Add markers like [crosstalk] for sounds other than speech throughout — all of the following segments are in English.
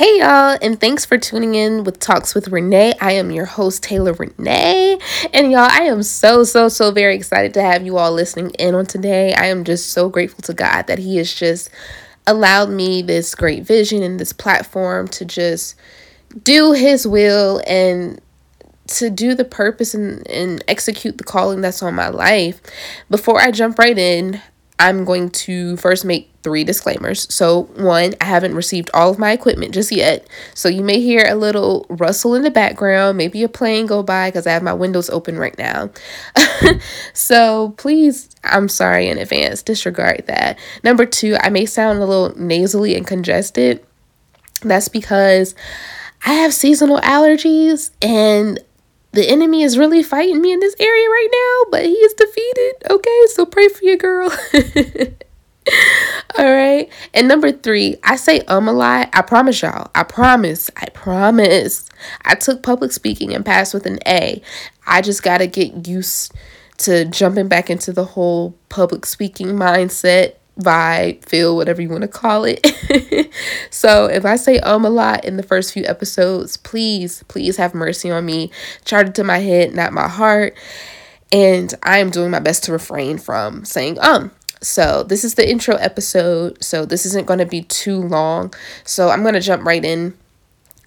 Hey y'all, and thanks for tuning in with Talks with Renee. I am your host, Taylor Renee. And y'all, I am so, so, so very excited to have you all listening in on today. I am just so grateful to God that He has just allowed me this great vision and this platform to just do His will and to do the purpose and, and execute the calling that's on my life. Before I jump right in, I'm going to first make three disclaimers. So, one, I haven't received all of my equipment just yet. So, you may hear a little rustle in the background, maybe a plane go by because I have my windows open right now. [laughs] so, please, I'm sorry in advance, disregard that. Number two, I may sound a little nasally and congested. That's because I have seasonal allergies and the enemy is really fighting me in this area right now, but he is defeated. Okay, so pray for your girl. [laughs] [laughs] All right. And number three, I say um a lot. I promise y'all. I promise. I promise. I took public speaking and passed with an A. I just got to get used to jumping back into the whole public speaking mindset vibe, feel, whatever you want to call it. [laughs] so if I say um a lot in the first few episodes, please, please have mercy on me. Chart it to my head, not my heart. And I am doing my best to refrain from saying um. So this is the intro episode. So this isn't going to be too long. So I'm going to jump right in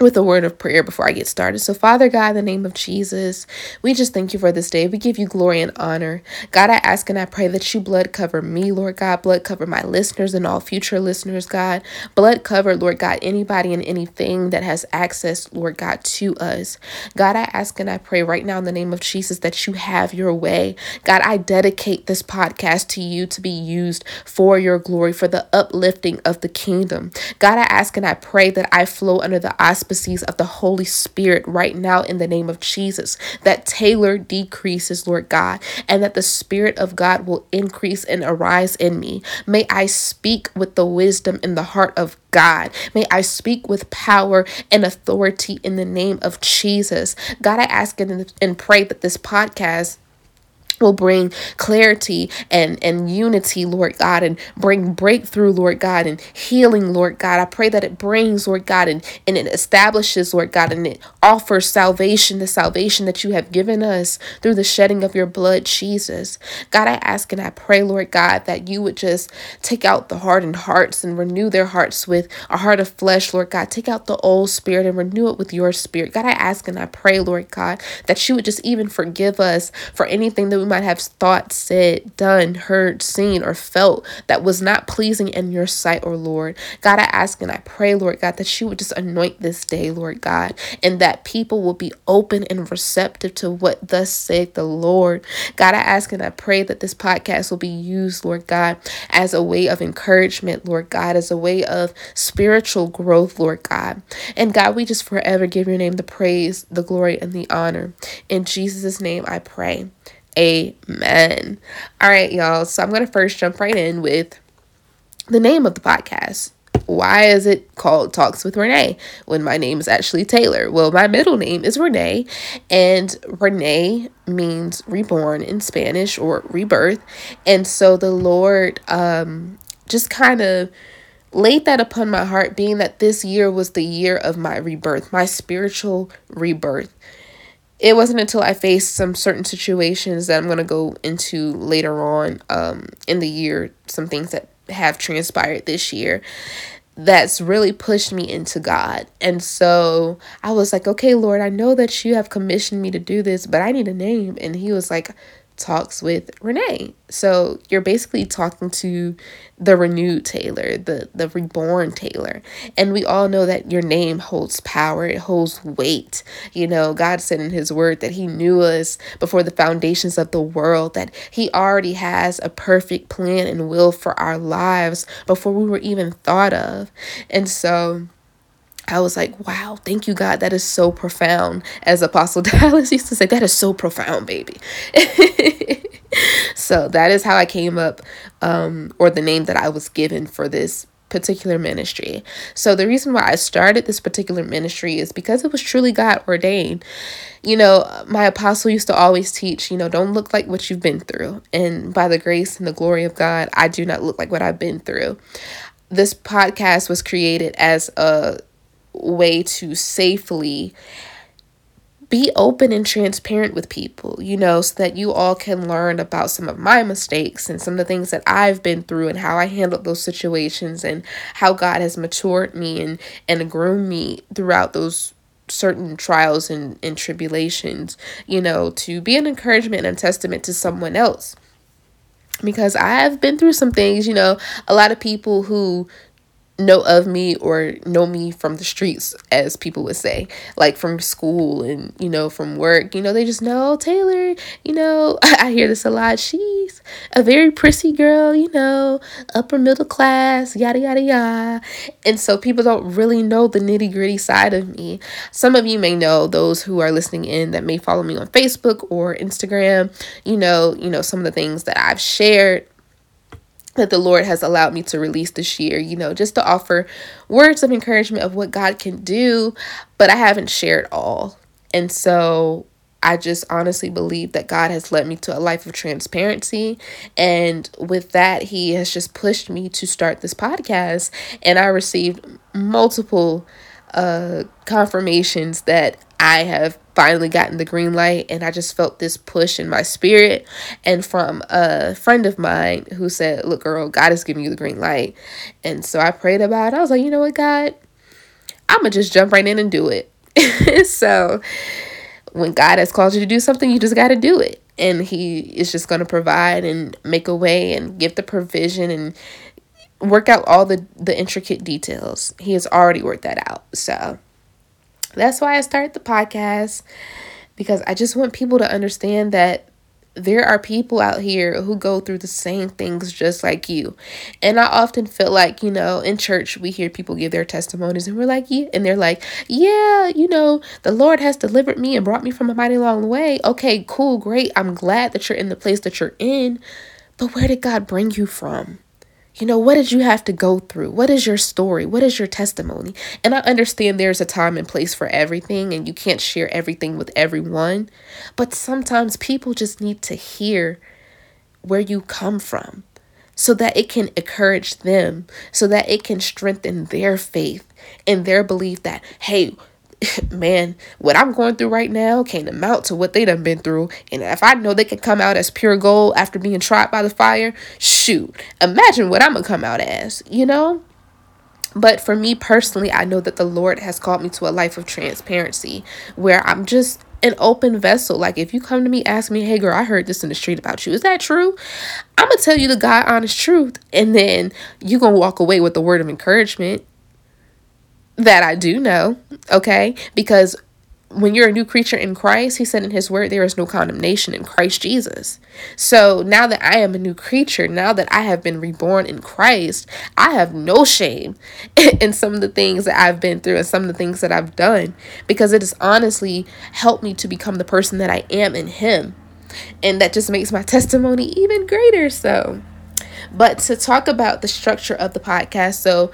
with a word of prayer before I get started. So, Father God, in the name of Jesus, we just thank you for this day. We give you glory and honor. God, I ask and I pray that you blood cover me, Lord God, blood cover my listeners and all future listeners, God. Blood cover, Lord God, anybody and anything that has access, Lord God, to us. God, I ask and I pray right now in the name of Jesus that you have your way. God, I dedicate this podcast to you to be used for your glory, for the uplifting of the kingdom. God, I ask and I pray that I flow under the auspices auspices of the Holy Spirit right now in the name of Jesus. That Taylor decreases, Lord God, and that the Spirit of God will increase and arise in me. May I speak with the wisdom in the heart of God. May I speak with power and authority in the name of Jesus. God, I ask and, and pray that this podcast will bring clarity and and unity lord god and bring breakthrough lord god and healing lord god. I pray that it brings lord god and and it establishes lord god and it offers salvation the salvation that you have given us through the shedding of your blood jesus. God i ask and i pray lord god that you would just take out the hardened hearts and renew their hearts with a heart of flesh lord god. Take out the old spirit and renew it with your spirit. God i ask and i pray lord god that you would just even forgive us for anything that we might have thought, said, done, heard, seen, or felt that was not pleasing in your sight, or Lord. God, I ask and I pray, Lord God, that you would just anoint this day, Lord God, and that people will be open and receptive to what thus saith the Lord. God, I ask and I pray that this podcast will be used, Lord God, as a way of encouragement, Lord God, as a way of spiritual growth, Lord God. And God, we just forever give your name the praise, the glory, and the honor. In Jesus' name I pray. Amen. All right, y'all. So I'm going to first jump right in with the name of the podcast. Why is it called Talks with Renee when my name is actually Taylor? Well, my middle name is Renee, and Renee means reborn in Spanish or rebirth. And so the Lord um, just kind of laid that upon my heart, being that this year was the year of my rebirth, my spiritual rebirth it wasn't until I faced some certain situations that I'm going to go into later on um, in the year, some things that have transpired this year that's really pushed me into God. And so I was like, okay, Lord, I know that you have commissioned me to do this, but I need a name. And he was like, talks with Renee. So you're basically talking to the renewed Taylor, the the reborn Taylor. And we all know that your name holds power, it holds weight. You know, God said in his word that he knew us before the foundations of the world, that he already has a perfect plan and will for our lives before we were even thought of. And so I was like, wow, thank you, God. That is so profound. As Apostle [laughs] Dallas used to say, that is so profound, baby. [laughs] so that is how I came up, um, or the name that I was given for this particular ministry. So the reason why I started this particular ministry is because it was truly God ordained. You know, my apostle used to always teach, you know, don't look like what you've been through. And by the grace and the glory of God, I do not look like what I've been through. This podcast was created as a way to safely be open and transparent with people, you know, so that you all can learn about some of my mistakes and some of the things that I've been through and how I handled those situations and how God has matured me and and groomed me throughout those certain trials and, and tribulations, you know, to be an encouragement and testament to someone else. Because I've been through some things, you know, a lot of people who know of me or know me from the streets as people would say. Like from school and you know from work you know they just know taylor you know [laughs] i hear this a lot. She's a very prissy girl you know upper middle class yada yada yada. And so people don't really know the nitty gritty side of me. Some of you may know those who are listening in that may follow me on facebook or instagram you know you know some of the things that i've shared that the Lord has allowed me to release this year, you know, just to offer words of encouragement of what God can do, but I haven't shared all. And so I just honestly believe that God has led me to a life of transparency. And with that, He has just pushed me to start this podcast. And I received multiple uh, confirmations that I have finally gotten the green light and I just felt this push in my spirit and from a friend of mine who said, "Look girl, God is giving you the green light." And so I prayed about it. I was like, "You know what, God? I'm going to just jump right in and do it." [laughs] so when God has called you to do something, you just got to do it. And he is just going to provide and make a way and give the provision and work out all the the intricate details. He has already worked that out. So that's why I started the podcast because I just want people to understand that there are people out here who go through the same things just like you. And I often feel like, you know, in church we hear people give their testimonies and we're like, yeah, and they're like, yeah, you know, the Lord has delivered me and brought me from a mighty long way. Okay, cool, great. I'm glad that you're in the place that you're in. But where did God bring you from? You know, what did you have to go through? What is your story? What is your testimony? And I understand there's a time and place for everything, and you can't share everything with everyone. But sometimes people just need to hear where you come from so that it can encourage them, so that it can strengthen their faith and their belief that, hey, [laughs] man, what I'm going through right now can't amount to what they done been through. And if I know they can come out as pure gold after being tried by the fire, shoot, imagine what I'm gonna come out as, you know? But for me personally, I know that the Lord has called me to a life of transparency where I'm just an open vessel. Like if you come to me, ask me, hey girl, I heard this in the street about you. Is that true? I'm gonna tell you the God honest truth. And then you gonna walk away with the word of encouragement that I do know, okay? Because when you're a new creature in Christ, he said in his word, there is no condemnation in Christ Jesus. So now that I am a new creature, now that I have been reborn in Christ, I have no shame [laughs] in some of the things that I've been through and some of the things that I've done because it has honestly helped me to become the person that I am in him. And that just makes my [laughs] testimony even greater. So, but to talk about the structure of the podcast, so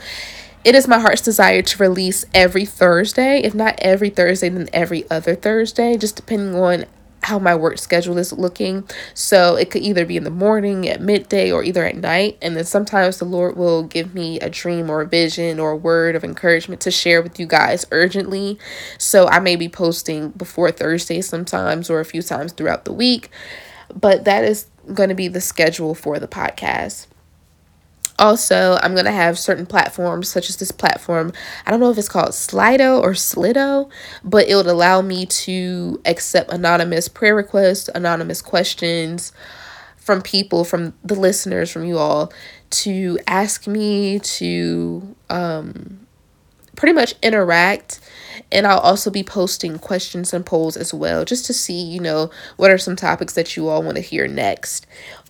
it is my heart's desire to release every Thursday, if not every Thursday, then every other Thursday, just depending on how my work schedule is looking. So it could either be in the morning, at midday, or either at night. And then sometimes the Lord will give me a dream or a vision or a word of encouragement to share with you guys urgently. So I may be posting before Thursday sometimes or a few times throughout the week. But that is going to be the schedule for the podcast. Also, I'm going to have certain platforms, such as this platform. I don't know if it's called Slido or Slido, but it would allow me to accept anonymous prayer requests, anonymous questions from people, from the listeners, from you all, to ask me to um, pretty much interact and I'll also be posting questions and polls as well, just to see, you know, what are some topics that you all want to hear next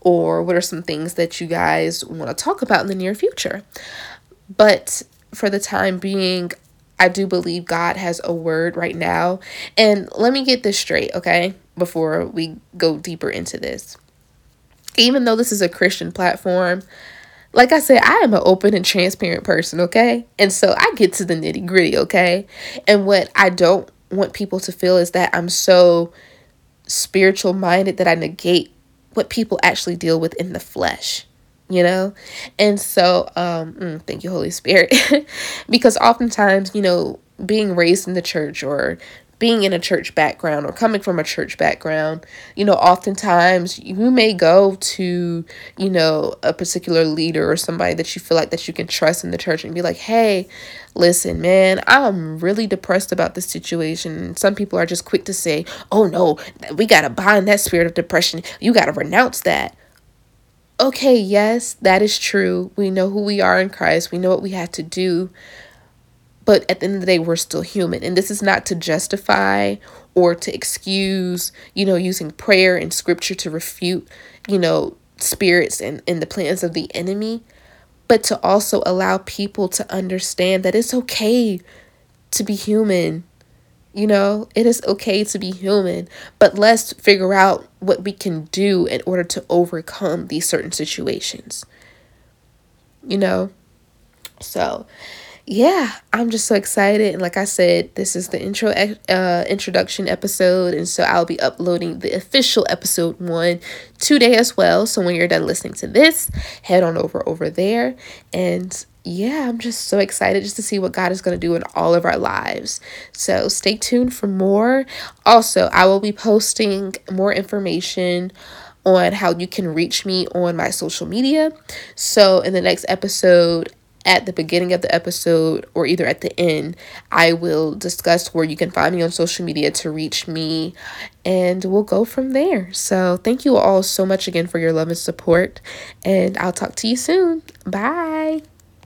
or what are some things that you guys want to talk about in the near future. But for the time being, I do believe God has a word right now. And let me get this straight, okay, before we go deeper into this. Even though this is a Christian platform, like I said, I am an open and transparent person, okay? And so I get to the nitty gritty, okay? And what I don't want people to feel is that I'm so spiritual minded that I negate what people actually deal with in the flesh you know? And so um mm, thank you holy spirit. [laughs] Because oftentimes you know being raised in the church or being in a church background or coming from a church background, you know, oftentimes you may go to, you know, a particular leader or somebody that you feel like that you can trust in the church and be like, "Hey, listen, man, I'm really depressed about this situation." Some people are just quick to say, "Oh no, we got to bind that spirit of depression. You got to renounce that." Okay, yes, that is true. We know who we are in Christ. We know what we have to do. But at the end of the day, we're still human. And this is not to justify or to excuse, you know, using prayer and scripture to refute, you know, spirits and, and the plans of the enemy, but to also allow people to understand that it's okay to be human. You know, it is okay to be human, but let's figure out what we can do in order to overcome these certain situations. You know? So, yeah, I'm just so excited. And like I said, this is the intro uh, introduction episode, and so I'll be uploading the official episode one today as well. So when you're done listening to this, head on over over there. And yeah, I'm just so excited just to see what God is going to do in all of our lives. So stay tuned for more. Also, I will be posting more information on how you can reach me on my social media. So in the next episode, at the beginning of the episode or either at the end, I will discuss where you can find me on social media to reach me and we'll go from there. So, thank you all so much again for your love and support, and I'll talk to you soon. Bye.